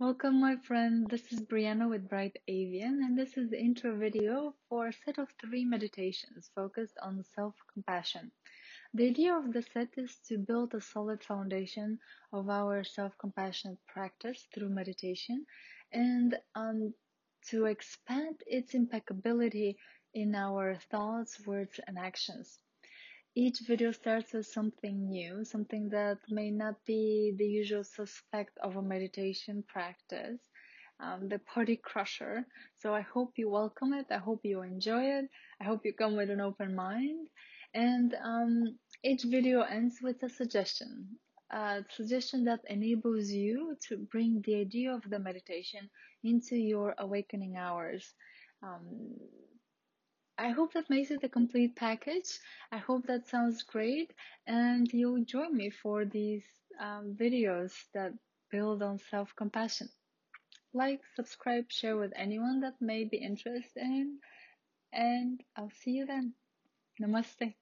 Welcome my friend, this is Brianna with Bright Avian and this is the intro video for a set of three meditations focused on self-compassion. The idea of the set is to build a solid foundation of our self-compassionate practice through meditation and um, to expand its impeccability in our thoughts, words and actions each video starts with something new, something that may not be the usual suspect of a meditation practice, um, the party crusher. So I hope you welcome it. I hope you enjoy it. I hope you come with an open mind. And um, each video ends with a suggestion, a suggestion that enables you to bring the idea of the meditation into your awakening hours. Um, I hope that makes it a complete package. I hope that sounds great and you'll join me for these um, videos that build on self compassion. Like, subscribe, share with anyone that may be interested in, and I'll see you then. Namaste.